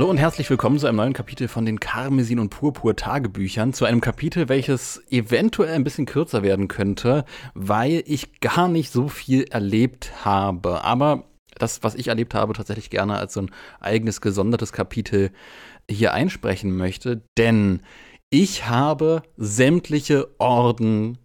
Hallo und herzlich willkommen zu einem neuen Kapitel von den Karmesin und Purpur Tagebüchern. Zu einem Kapitel, welches eventuell ein bisschen kürzer werden könnte, weil ich gar nicht so viel erlebt habe. Aber das, was ich erlebt habe, tatsächlich gerne als so ein eigenes gesondertes Kapitel hier einsprechen möchte. Denn ich habe sämtliche Orden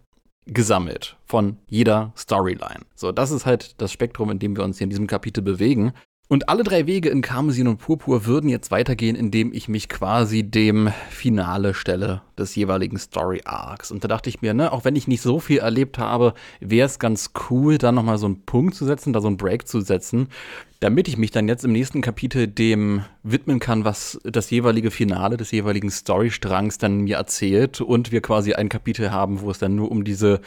gesammelt von jeder Storyline. So, das ist halt das Spektrum, in dem wir uns hier in diesem Kapitel bewegen. Und alle drei Wege in Karmesin und Purpur würden jetzt weitergehen, indem ich mich quasi dem Finale stelle des jeweiligen Story Arcs. Und da dachte ich mir, ne, auch wenn ich nicht so viel erlebt habe, wäre es ganz cool, da nochmal so einen Punkt zu setzen, da so einen Break zu setzen, damit ich mich dann jetzt im nächsten Kapitel dem widmen kann, was das jeweilige Finale des jeweiligen Storystrangs dann mir erzählt und wir quasi ein Kapitel haben, wo es dann nur um diese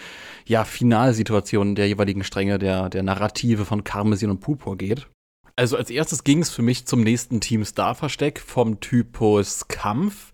ja Finalsituation der jeweiligen Stränge der der Narrative von Karmesin und Purpur geht. Also als erstes ging es für mich zum nächsten Team Star Versteck vom Typus Kampf.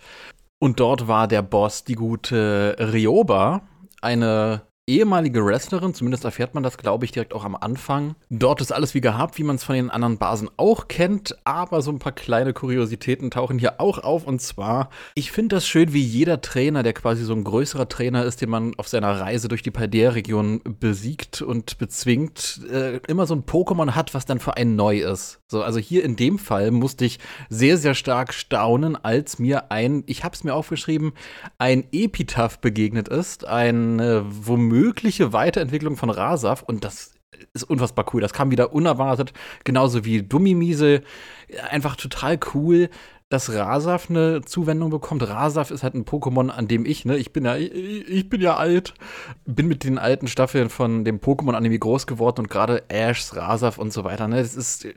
Und dort war der Boss die gute Ryoba, eine ehemalige Wrestlerin, zumindest erfährt man das, glaube ich, direkt auch am Anfang. Dort ist alles wie gehabt, wie man es von den anderen Basen auch kennt, aber so ein paar kleine Kuriositäten tauchen hier auch auf. Und zwar, ich finde das schön, wie jeder Trainer, der quasi so ein größerer Trainer ist, den man auf seiner Reise durch die Paldea-Region besiegt und bezwingt, äh, immer so ein Pokémon hat, was dann für einen neu ist. So, also hier in dem Fall musste ich sehr, sehr stark staunen, als mir ein, ich habe es mir aufgeschrieben, ein Epitaph begegnet ist, ein äh, womöglich mögliche Weiterentwicklung von Rasaf und das ist unfassbar cool. Das kam wieder unerwartet, genauso wie Dummimiese. Einfach total cool dass Rasaf eine Zuwendung bekommt. Rasaf ist halt ein Pokémon, an dem ich, ne, ich bin ja, ich, ich bin ja alt, bin mit den alten Staffeln von dem Pokémon-Anime groß geworden und gerade Ashs, Rasaf und so weiter, ne, das ist,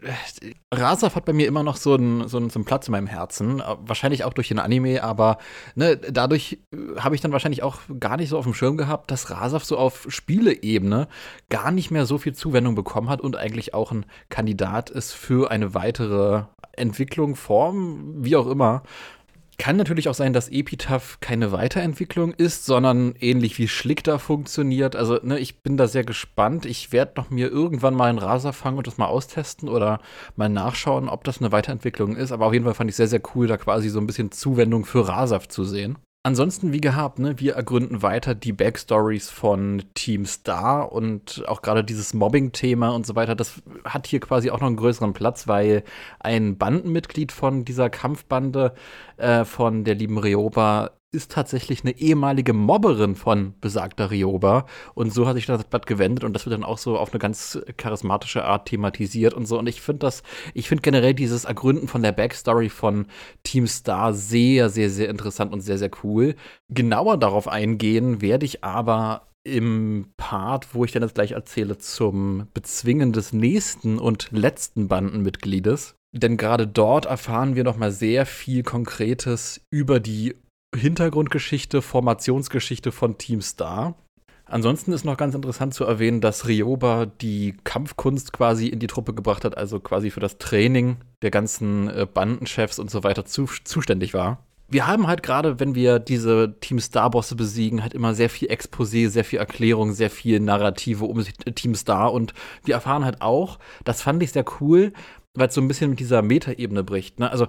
Rasaf hat bei mir immer noch so einen, so einen, so einen Platz in meinem Herzen, wahrscheinlich auch durch den Anime, aber, ne, dadurch habe ich dann wahrscheinlich auch gar nicht so auf dem Schirm gehabt, dass Rasaf so auf Spieleebene gar nicht mehr so viel Zuwendung bekommen hat und eigentlich auch ein Kandidat ist für eine weitere Entwicklung, Form, wie auch immer. Kann natürlich auch sein, dass Epitaph keine Weiterentwicklung ist, sondern ähnlich wie Schlick da funktioniert. Also, ne, ich bin da sehr gespannt. Ich werde noch mir irgendwann mal einen Raser fangen und das mal austesten oder mal nachschauen, ob das eine Weiterentwicklung ist. Aber auf jeden Fall fand ich sehr, sehr cool, da quasi so ein bisschen Zuwendung für Rasaf zu sehen. Ansonsten, wie gehabt, ne, wir ergründen weiter die Backstories von Team Star und auch gerade dieses Mobbing-Thema und so weiter. Das hat hier quasi auch noch einen größeren Platz, weil ein Bandenmitglied von dieser Kampfbande äh, von der lieben Ryoba ist tatsächlich eine ehemalige Mobberin von besagter Ryoba. Und so hat sich das Blatt gewendet und das wird dann auch so auf eine ganz charismatische Art thematisiert und so. Und ich finde das, ich finde generell dieses Ergründen von der Backstory von Team Star sehr, sehr, sehr interessant und sehr, sehr cool. Genauer darauf eingehen werde ich aber im Part, wo ich dann jetzt gleich erzähle, zum Bezwingen des nächsten und letzten Bandenmitgliedes. Denn gerade dort erfahren wir noch mal sehr viel Konkretes über die Hintergrundgeschichte, Formationsgeschichte von Team Star. Ansonsten ist noch ganz interessant zu erwähnen, dass Ryoba die Kampfkunst quasi in die Truppe gebracht hat, also quasi für das Training der ganzen äh, Bandenchefs und so weiter zu, zuständig war. Wir haben halt gerade, wenn wir diese Team Star Bosse besiegen, halt immer sehr viel Exposé, sehr viel Erklärung, sehr viel Narrative um Team Star und wir erfahren halt auch, das fand ich sehr cool, weil es so ein bisschen mit dieser Metaebene bricht. Ne? Also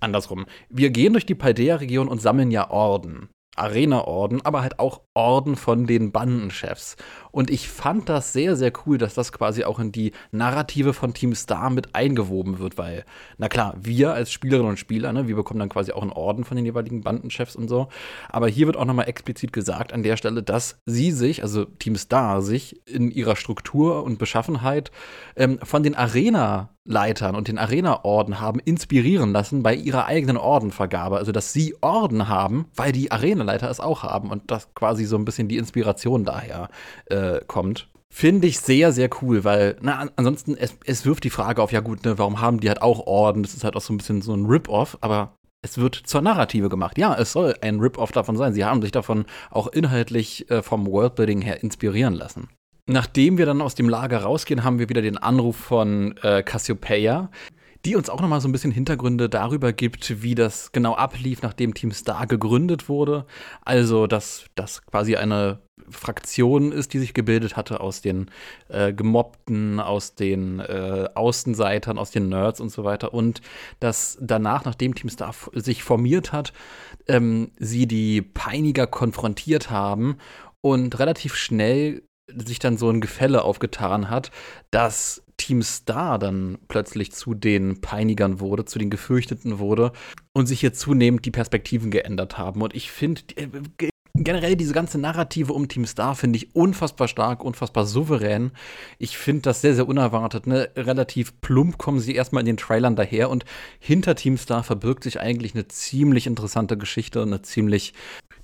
andersrum. Wir gehen durch die Paldea-Region und sammeln ja Orden. Arena-Orden, aber halt auch Orden von den Bandenchefs. Und ich fand das sehr, sehr cool, dass das quasi auch in die Narrative von Team Star mit eingewoben wird, weil, na klar, wir als Spielerinnen und Spieler, ne, wir bekommen dann quasi auch einen Orden von den jeweiligen Bandenchefs und so. Aber hier wird auch nochmal explizit gesagt an der Stelle, dass sie sich, also Team Star, sich in ihrer Struktur und Beschaffenheit ähm, von den Arena Leitern und den Arena-Orden haben inspirieren lassen bei ihrer eigenen Ordenvergabe. Also, dass sie Orden haben, weil die Arenaleiter es auch haben und das quasi so ein bisschen die Inspiration daher äh, kommt. Finde ich sehr, sehr cool, weil, na, ansonsten, es, es wirft die Frage auf, ja gut, ne, warum haben die halt auch Orden? Das ist halt auch so ein bisschen so ein Rip-Off, aber es wird zur Narrative gemacht. Ja, es soll ein Rip-Off davon sein. Sie haben sich davon auch inhaltlich äh, vom Worldbuilding her inspirieren lassen. Nachdem wir dann aus dem Lager rausgehen, haben wir wieder den Anruf von äh, Cassiopeia, die uns auch nochmal so ein bisschen Hintergründe darüber gibt, wie das genau ablief, nachdem Team Star gegründet wurde. Also, dass das quasi eine Fraktion ist, die sich gebildet hatte aus den äh, Gemobbten, aus den äh, Außenseitern, aus den Nerds und so weiter. Und dass danach, nachdem Team Star sich formiert hat, ähm, sie die Peiniger konfrontiert haben und relativ schnell sich dann so ein Gefälle aufgetan hat, dass Team Star dann plötzlich zu den Peinigern wurde, zu den Gefürchteten wurde und sich hier zunehmend die Perspektiven geändert haben. Und ich finde, äh, generell diese ganze Narrative um Team Star finde ich unfassbar stark, unfassbar souverän. Ich finde das sehr, sehr unerwartet. Ne? Relativ plump kommen sie erstmal in den Trailern daher und hinter Team Star verbirgt sich eigentlich eine ziemlich interessante Geschichte, eine ziemlich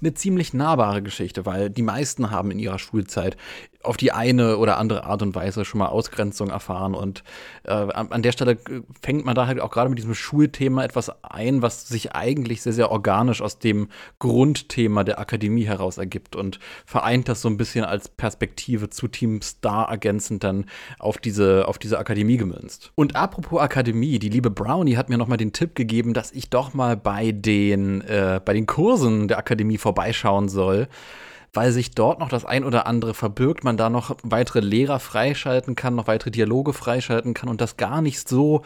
eine ziemlich nahbare Geschichte, weil die meisten haben in ihrer Schulzeit auf die eine oder andere Art und Weise schon mal Ausgrenzung erfahren. Und äh, an der Stelle fängt man da halt auch gerade mit diesem Schulthema etwas ein, was sich eigentlich sehr, sehr organisch aus dem Grundthema der Akademie heraus ergibt und vereint das so ein bisschen als Perspektive zu Team Star ergänzend dann auf diese, auf diese Akademie gemünzt. Und apropos Akademie, die liebe Brownie hat mir nochmal den Tipp gegeben, dass ich doch mal bei den, äh, bei den Kursen der Akademie vorbeischauen soll weil sich dort noch das ein oder andere verbirgt, man da noch weitere Lehrer freischalten kann, noch weitere Dialoge freischalten kann und das gar nicht so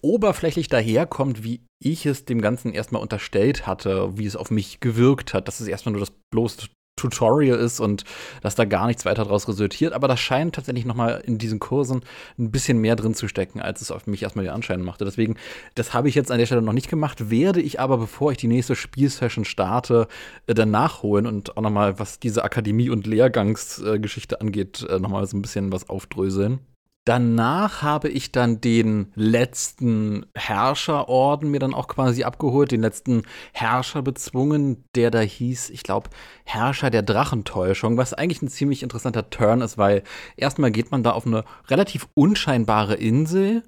oberflächlich daherkommt, wie ich es dem Ganzen erstmal unterstellt hatte, wie es auf mich gewirkt hat. Das ist erstmal nur das bloße Tutorial ist und dass da gar nichts weiter daraus resultiert. Aber das scheint tatsächlich nochmal in diesen Kursen ein bisschen mehr drin zu stecken, als es auf mich erstmal den Anschein machte. Deswegen, das habe ich jetzt an der Stelle noch nicht gemacht, werde ich aber, bevor ich die nächste Spielsession starte, äh, dann nachholen und auch nochmal, was diese Akademie- und Lehrgangsgeschichte angeht, äh, nochmal so ein bisschen was aufdröseln. Danach habe ich dann den letzten Herrscherorden mir dann auch quasi abgeholt, den letzten Herrscher bezwungen, der da hieß, ich glaube, Herrscher der Drachentäuschung, was eigentlich ein ziemlich interessanter Turn ist, weil erstmal geht man da auf eine relativ unscheinbare Insel,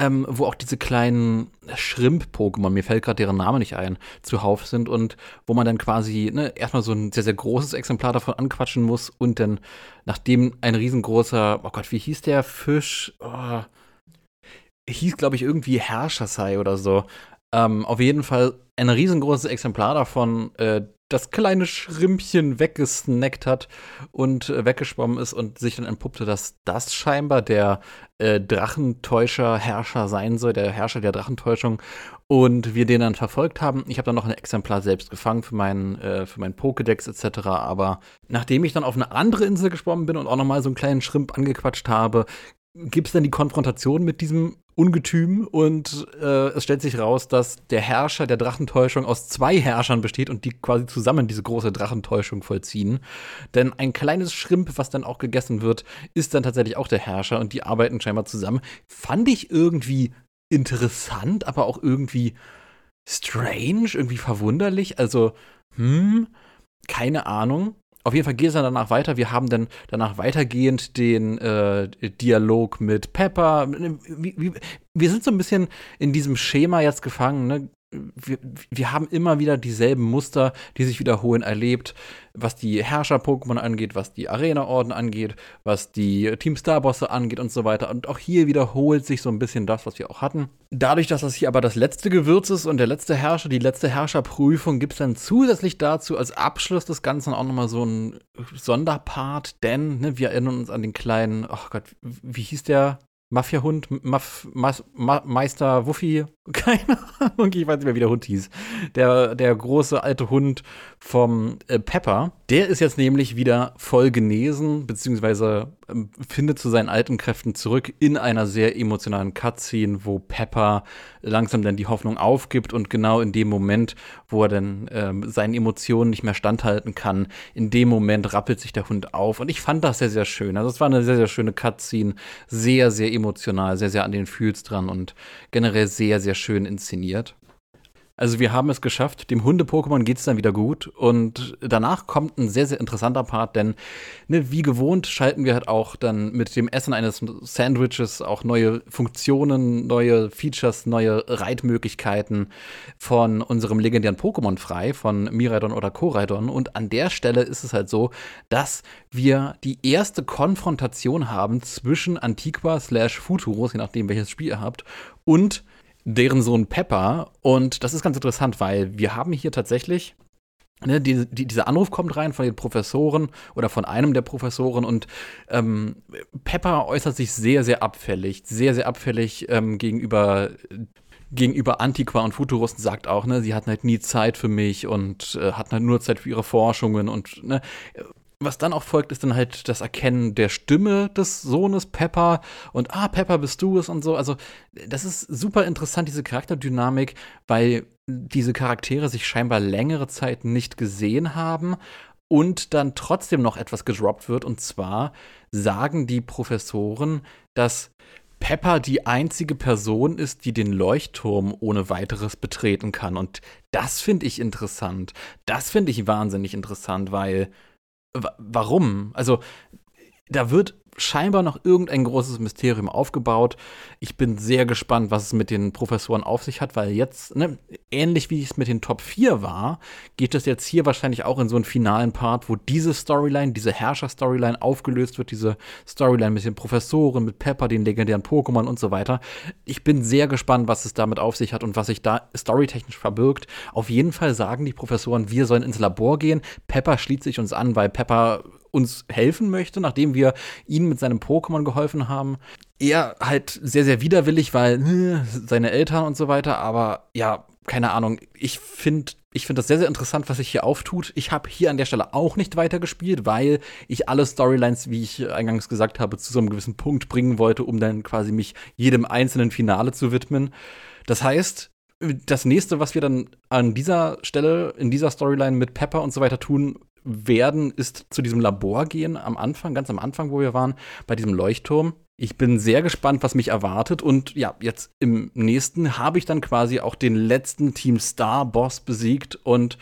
ähm, wo auch diese kleinen Shrimp-Pokémon, mir fällt gerade deren Name nicht ein, zuhauf sind und wo man dann quasi ne, erstmal so ein sehr, sehr großes Exemplar davon anquatschen muss und dann, nachdem ein riesengroßer, oh Gott, wie hieß der Fisch? Oh, hieß, glaube ich, irgendwie Herrscher sei oder so. Ähm, auf jeden Fall ein riesengroßes Exemplar davon, äh, das kleine Schrimpchen weggesnackt hat und äh, weggeschwommen ist und sich dann entpuppte, dass das scheinbar der äh, Drachentäuscher-Herrscher sein soll, der Herrscher der Drachentäuschung. Und wir den dann verfolgt haben. Ich habe dann noch ein Exemplar selbst gefangen für meinen, äh, für meinen Pokédex etc. Aber nachdem ich dann auf eine andere Insel geschwommen bin und auch nochmal so einen kleinen Schrimp angequatscht habe, gibt es dann die Konfrontation mit diesem Ungetüm und äh, es stellt sich raus, dass der Herrscher der Drachentäuschung aus zwei Herrschern besteht und die quasi zusammen diese große Drachentäuschung vollziehen. Denn ein kleines Schrimp, was dann auch gegessen wird, ist dann tatsächlich auch der Herrscher und die arbeiten scheinbar zusammen. Fand ich irgendwie interessant, aber auch irgendwie strange, irgendwie verwunderlich. Also, hm, keine Ahnung. Auf jeden Fall geht es dann danach weiter. Wir haben dann danach weitergehend den äh, Dialog mit Pepper. Wir, wir sind so ein bisschen in diesem Schema jetzt gefangen. Ne? Wir, wir haben immer wieder dieselben Muster, die sich wiederholen, erlebt, was die Herrscher-Pokémon angeht, was die Arena-Orden angeht, was die Team Star-Bosse angeht und so weiter. Und auch hier wiederholt sich so ein bisschen das, was wir auch hatten. Dadurch, dass das hier aber das letzte Gewürz ist und der letzte Herrscher, die letzte Herrscherprüfung, gibt es dann zusätzlich dazu als Abschluss des Ganzen auch nochmal so einen Sonderpart, denn ne, wir erinnern uns an den kleinen, ach oh Gott, wie hieß der? Mafia-Hund, Maf, Mas, Ma, Meister Wuffi, keine Ahnung, ich weiß nicht mehr, wie der Hund hieß. Der, der große alte Hund vom äh, Pepper, der ist jetzt nämlich wieder voll genesen, beziehungsweise äh, findet zu seinen alten Kräften zurück in einer sehr emotionalen Cutscene, wo Pepper langsam dann die Hoffnung aufgibt und genau in dem Moment, wo er dann äh, seinen Emotionen nicht mehr standhalten kann, in dem Moment rappelt sich der Hund auf. Und ich fand das sehr, sehr schön. Also es war eine sehr, sehr schöne Cutscene, sehr, sehr emotional, sehr, sehr an den Fühls dran und generell sehr, sehr schön inszeniert. Also wir haben es geschafft, dem Hunde-Pokémon geht es dann wieder gut. Und danach kommt ein sehr, sehr interessanter Part, denn ne, wie gewohnt schalten wir halt auch dann mit dem Essen eines Sandwiches auch neue Funktionen, neue Features, neue Reitmöglichkeiten von unserem legendären Pokémon frei, von Miraidon oder Koraidon. Und an der Stelle ist es halt so, dass wir die erste Konfrontation haben zwischen Antiqua slash Futuros, je nachdem welches Spiel ihr habt, und deren Sohn Pepper. Und das ist ganz interessant, weil wir haben hier tatsächlich Ne, die, die, dieser Anruf kommt rein von den Professoren oder von einem der Professoren und ähm, Pepper äußert sich sehr, sehr abfällig, sehr, sehr abfällig ähm, gegenüber gegenüber Antiqua und Futuristen sagt auch, ne, sie hatten halt nie Zeit für mich und äh, hatten halt nur Zeit für ihre Forschungen und ne, was dann auch folgt, ist dann halt das Erkennen der Stimme des Sohnes Pepper und ah, Pepper bist du es und so. Also, das ist super interessant, diese Charakterdynamik, weil diese Charaktere sich scheinbar längere Zeit nicht gesehen haben und dann trotzdem noch etwas gedroppt wird. Und zwar sagen die Professoren, dass Pepper die einzige Person ist, die den Leuchtturm ohne weiteres betreten kann. Und das finde ich interessant. Das finde ich wahnsinnig interessant, weil warum? Also, da wird scheinbar noch irgendein großes Mysterium aufgebaut. Ich bin sehr gespannt, was es mit den Professoren auf sich hat, weil jetzt, ne, ähnlich wie es mit den Top 4 war, geht es jetzt hier wahrscheinlich auch in so einen finalen Part, wo diese Storyline, diese Herrscher-Storyline aufgelöst wird, diese Storyline mit den Professoren, mit Pepper, den legendären Pokémon und so weiter. Ich bin sehr gespannt, was es damit auf sich hat und was sich da storytechnisch verbirgt. Auf jeden Fall sagen die Professoren, wir sollen ins Labor gehen. Pepper schließt sich uns an, weil Pepper uns helfen möchte, nachdem wir ihm mit seinem Pokémon geholfen haben. Er halt sehr, sehr widerwillig, weil äh, seine Eltern und so weiter, aber ja, keine Ahnung. Ich finde ich finde das sehr, sehr interessant, was sich hier auftut. Ich habe hier an der Stelle auch nicht weitergespielt, weil ich alle Storylines, wie ich eingangs gesagt habe, zu so einem gewissen Punkt bringen wollte, um dann quasi mich jedem einzelnen Finale zu widmen. Das heißt, das nächste, was wir dann an dieser Stelle, in dieser Storyline mit Pepper und so weiter tun, werden, ist zu diesem Labor gehen am Anfang, ganz am Anfang, wo wir waren, bei diesem Leuchtturm. Ich bin sehr gespannt, was mich erwartet. Und ja, jetzt im nächsten habe ich dann quasi auch den letzten Team Star Boss besiegt. Und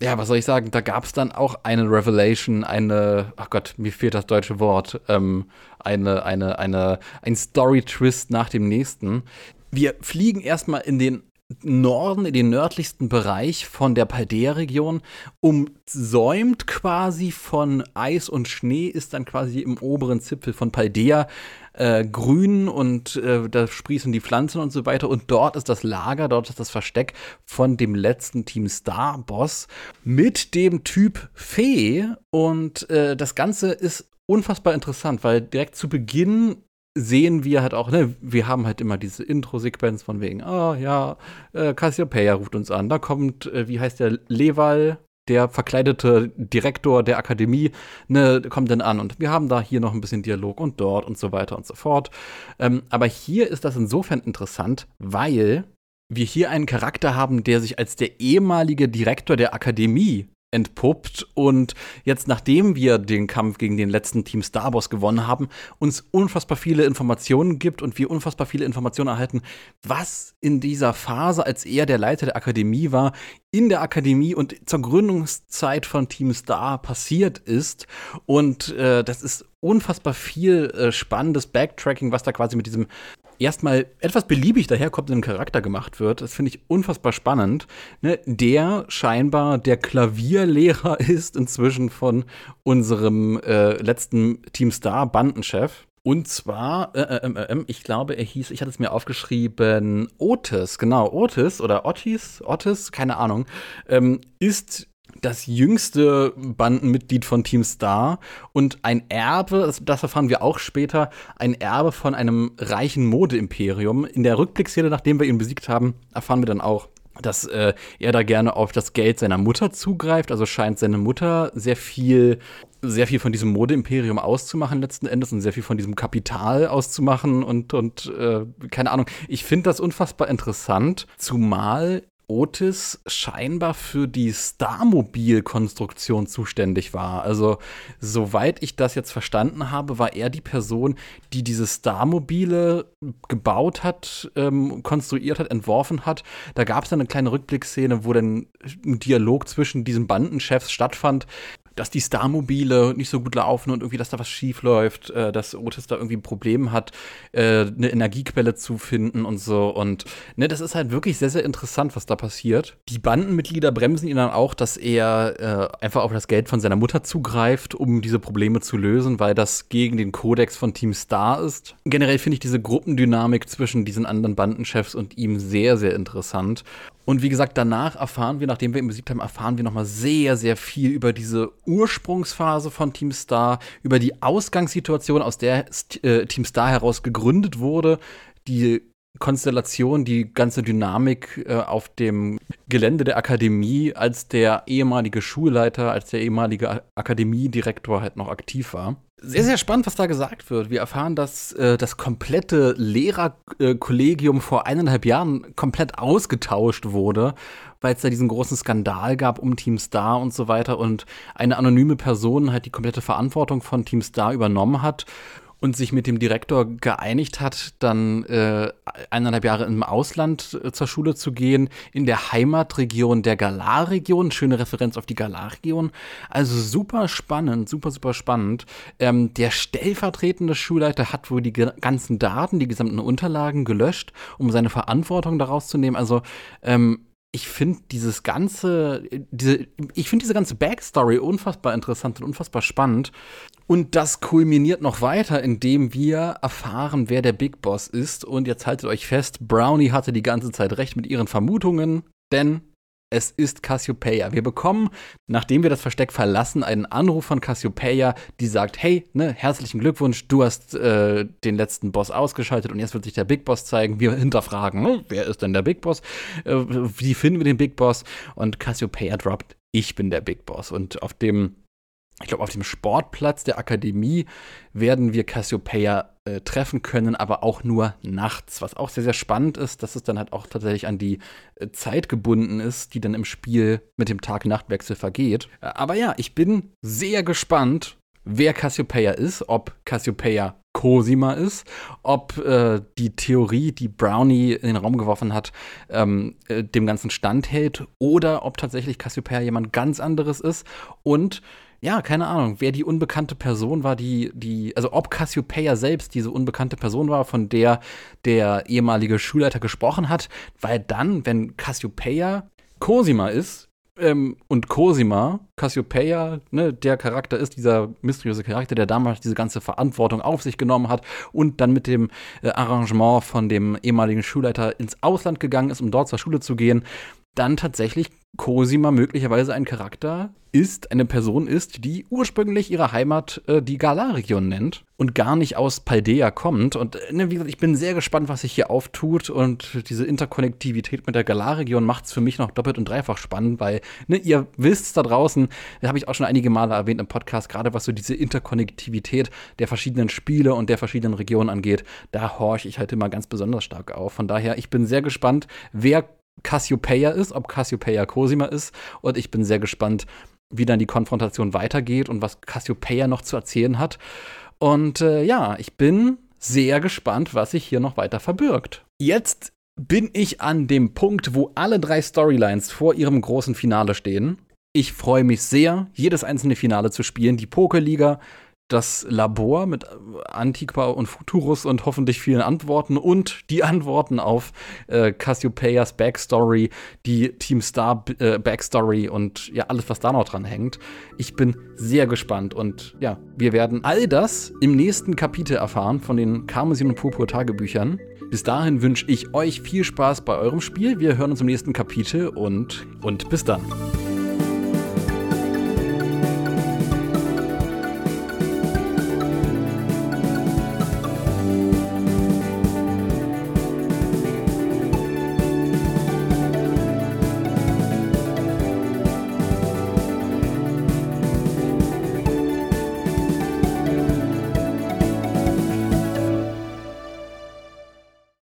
ja, was soll ich sagen? Da gab es dann auch eine Revelation, eine, ach Gott, mir fehlt das deutsche Wort, ähm, eine, eine, eine, ein Story-Twist nach dem nächsten. Wir fliegen erstmal in den Norden, in den nördlichsten Bereich von der Paldea-Region, umsäumt quasi von Eis und Schnee, ist dann quasi im oberen Zipfel von Paldea äh, grün und äh, da sprießen die Pflanzen und so weiter. Und dort ist das Lager, dort ist das Versteck von dem letzten Team Star-Boss mit dem Typ Fee. Und äh, das Ganze ist unfassbar interessant, weil direkt zu Beginn sehen wir halt auch, ne, wir haben halt immer diese Intro-Sequenz von wegen, ah oh, ja, äh, Cassiopeia ruft uns an, da kommt, äh, wie heißt der, Leval, der verkleidete Direktor der Akademie, ne, kommt dann an und wir haben da hier noch ein bisschen Dialog und dort und so weiter und so fort. Ähm, aber hier ist das insofern interessant, weil wir hier einen Charakter haben, der sich als der ehemalige Direktor der Akademie entpuppt und jetzt, nachdem wir den Kampf gegen den letzten Team Starboss gewonnen haben, uns unfassbar viele Informationen gibt und wir unfassbar viele Informationen erhalten, was in dieser Phase, als er der Leiter der Akademie war, in der Akademie und zur Gründungszeit von Team Star passiert ist. Und äh, das ist unfassbar viel äh, spannendes Backtracking, was da quasi mit diesem erstmal etwas beliebig daherkommenden Charakter gemacht wird. Das finde ich unfassbar spannend. Ne? Der scheinbar der Klavierlehrer ist inzwischen von unserem äh, letzten Team Star Bandenchef. Und zwar, äh, äh, äh, ähm, ich glaube, er hieß, ich hatte es mir aufgeschrieben, Otis, genau, Otis oder Otis, Otis, keine Ahnung, ähm, ist das jüngste Bandenmitglied von Team Star und ein Erbe, das erfahren wir auch später, ein Erbe von einem reichen Modeimperium. In der Rückblickszene, nachdem wir ihn besiegt haben, erfahren wir dann auch, dass äh, er da gerne auf das Geld seiner Mutter zugreift. Also scheint seine Mutter sehr viel, sehr viel von diesem Modeimperium auszumachen letzten Endes und sehr viel von diesem Kapital auszumachen und, und äh, keine Ahnung. Ich finde das unfassbar interessant, zumal Otis scheinbar für die Starmobil-Konstruktion zuständig war. Also, soweit ich das jetzt verstanden habe, war er die Person, die diese Starmobile gebaut hat, ähm, konstruiert hat, entworfen hat. Da gab es dann eine kleine Rückblickszene, wo dann ein Dialog zwischen diesen Bandenchefs stattfand. Dass die Starmobile nicht so gut laufen und irgendwie, dass da was schief läuft, äh, dass Otis da irgendwie ein Problem hat, äh, eine Energiequelle zu finden und so. Und ne, das ist halt wirklich sehr, sehr interessant, was da passiert. Die Bandenmitglieder bremsen ihn dann auch, dass er äh, einfach auf das Geld von seiner Mutter zugreift, um diese Probleme zu lösen, weil das gegen den Kodex von Team Star ist. Generell finde ich diese Gruppendynamik zwischen diesen anderen Bandenchefs und ihm sehr, sehr interessant. Und wie gesagt, danach erfahren wir, nachdem wir ihn besiegt haben, erfahren wir nochmal sehr, sehr viel über diese Ursprungsphase von Team Star, über die Ausgangssituation, aus der äh, Team Star heraus gegründet wurde, die Konstellation, die ganze Dynamik äh, auf dem Gelände der Akademie, als der ehemalige Schulleiter, als der ehemalige Akademiedirektor halt noch aktiv war. Sehr, sehr spannend, was da gesagt wird. Wir erfahren, dass äh, das komplette Lehrerkollegium vor eineinhalb Jahren komplett ausgetauscht wurde, weil es da diesen großen Skandal gab um Team Star und so weiter und eine anonyme Person halt die komplette Verantwortung von Team Star übernommen hat und sich mit dem Direktor geeinigt hat, dann äh, eineinhalb Jahre im Ausland äh, zur Schule zu gehen, in der Heimatregion der Galar-Region, schöne Referenz auf die Galar-Region. Also super spannend, super, super spannend. Ähm, der stellvertretende Schulleiter hat wohl die ganzen Daten, die gesamten Unterlagen gelöscht, um seine Verantwortung daraus zu nehmen. Also ähm, ich finde dieses ganze, diese, ich finde diese ganze Backstory unfassbar interessant und unfassbar spannend. Und das kulminiert noch weiter, indem wir erfahren, wer der Big Boss ist. Und jetzt haltet euch fest, Brownie hatte die ganze Zeit recht mit ihren Vermutungen, denn es ist Cassiopeia. Wir bekommen, nachdem wir das Versteck verlassen, einen Anruf von Cassiopeia, die sagt, hey, ne, herzlichen Glückwunsch, du hast äh, den letzten Boss ausgeschaltet und jetzt wird sich der Big Boss zeigen. Wir hinterfragen, hm, wer ist denn der Big Boss? Äh, wie finden wir den Big Boss? Und Cassiopeia droppt, ich bin der Big Boss. Und auf dem ich glaube, auf dem Sportplatz der Akademie werden wir Cassiopeia äh, treffen können, aber auch nur nachts. Was auch sehr, sehr spannend ist, dass es dann halt auch tatsächlich an die äh, Zeit gebunden ist, die dann im Spiel mit dem Tag-Nacht-Wechsel vergeht. Äh, aber ja, ich bin sehr gespannt, wer Cassiopeia ist, ob Cassiopeia Cosima ist, ob äh, die Theorie, die Brownie in den Raum geworfen hat, ähm, äh, dem Ganzen standhält oder ob tatsächlich Cassiopeia jemand ganz anderes ist und ja, keine Ahnung, wer die unbekannte Person war, die, die, also ob Cassiopeia selbst diese unbekannte Person war, von der der ehemalige Schulleiter gesprochen hat, weil dann, wenn Cassiopeia Cosima ist, ähm, und Cosima, Cassiopeia, ne, der Charakter ist, dieser mysteriöse Charakter, der damals diese ganze Verantwortung auf sich genommen hat und dann mit dem äh, Arrangement von dem ehemaligen Schulleiter ins Ausland gegangen ist, um dort zur Schule zu gehen, dann tatsächlich Cosima möglicherweise ein Charakter ist, eine Person ist, die ursprünglich ihre Heimat äh, die Galar-Region nennt und gar nicht aus Paldea kommt. Und äh, ne, wie gesagt, ich bin sehr gespannt, was sich hier auftut. Und diese Interkonnektivität mit der Galar-Region macht es für mich noch doppelt und dreifach spannend, weil ne, ihr wisst da draußen, da habe ich auch schon einige Male erwähnt im Podcast, gerade was so diese Interkonnektivität der verschiedenen Spiele und der verschiedenen Regionen angeht, da horche ich halt immer ganz besonders stark auf. Von daher, ich bin sehr gespannt, wer Cassiopeia ist, ob Cassiopeia Cosima ist. Und ich bin sehr gespannt, wie dann die Konfrontation weitergeht und was Cassiopeia noch zu erzählen hat. Und äh, ja, ich bin sehr gespannt, was sich hier noch weiter verbirgt. Jetzt bin ich an dem Punkt, wo alle drei Storylines vor ihrem großen Finale stehen. Ich freue mich sehr, jedes einzelne Finale zu spielen. Die Pokerliga das Labor mit Antiqua und Futurus und hoffentlich vielen Antworten und die Antworten auf äh, Cassiopeias Backstory, die Team Star äh, Backstory und ja, alles, was da noch dran hängt. Ich bin sehr gespannt und ja, wir werden all das im nächsten Kapitel erfahren von den Karmesin und Purpur Tagebüchern. Bis dahin wünsche ich euch viel Spaß bei eurem Spiel. Wir hören uns im nächsten Kapitel und, und bis dann.